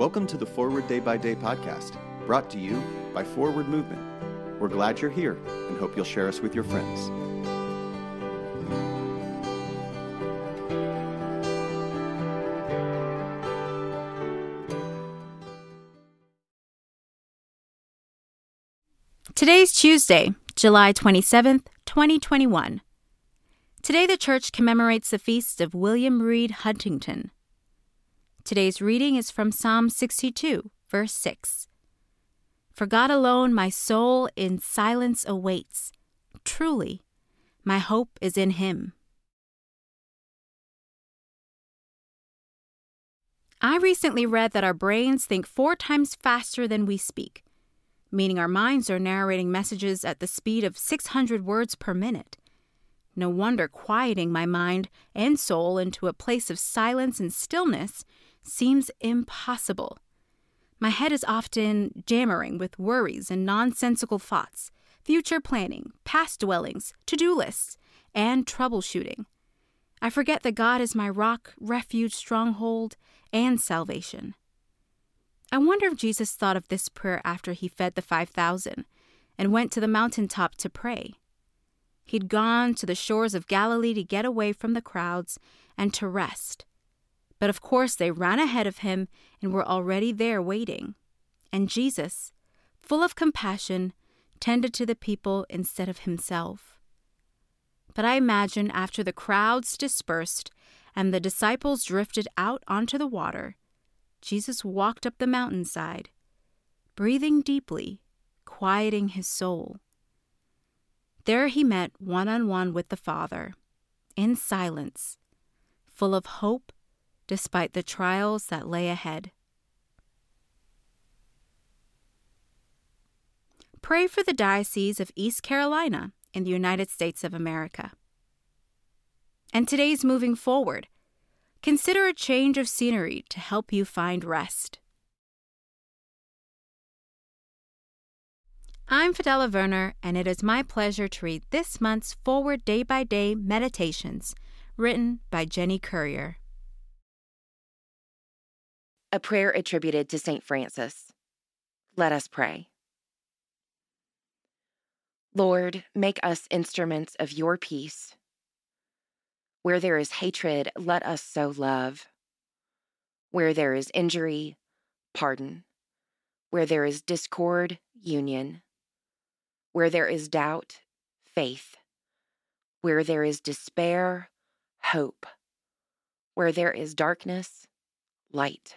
Welcome to the Forward Day by Day podcast, brought to you by Forward Movement. We're glad you're here and hope you'll share us with your friends. Today's Tuesday, July 27th, 2021. Today, the church commemorates the feast of William Reed Huntington. Today's reading is from Psalm 62, verse 6. For God alone my soul in silence awaits. Truly, my hope is in Him. I recently read that our brains think four times faster than we speak, meaning our minds are narrating messages at the speed of 600 words per minute. No wonder quieting my mind and soul into a place of silence and stillness seems impossible. My head is often jammering with worries and nonsensical thoughts, future planning, past dwellings, to do lists, and troubleshooting. I forget that God is my rock, refuge, stronghold, and salvation. I wonder if Jesus thought of this prayer after he fed the 5,000 and went to the mountaintop to pray. He'd gone to the shores of Galilee to get away from the crowds and to rest. But of course, they ran ahead of him and were already there waiting. And Jesus, full of compassion, tended to the people instead of himself. But I imagine after the crowds dispersed and the disciples drifted out onto the water, Jesus walked up the mountainside, breathing deeply, quieting his soul. There he met one on one with the Father, in silence, full of hope despite the trials that lay ahead. Pray for the Diocese of East Carolina in the United States of America. And today's moving forward. Consider a change of scenery to help you find rest. I'm Fidela Werner, and it is my pleasure to read this month's Forward Day by Day Meditations, written by Jenny Currier. A prayer attributed to St. Francis. Let us pray. Lord, make us instruments of your peace. Where there is hatred, let us sow love. Where there is injury, pardon. Where there is discord, union. Where there is doubt, faith. Where there is despair, hope. Where there is darkness, light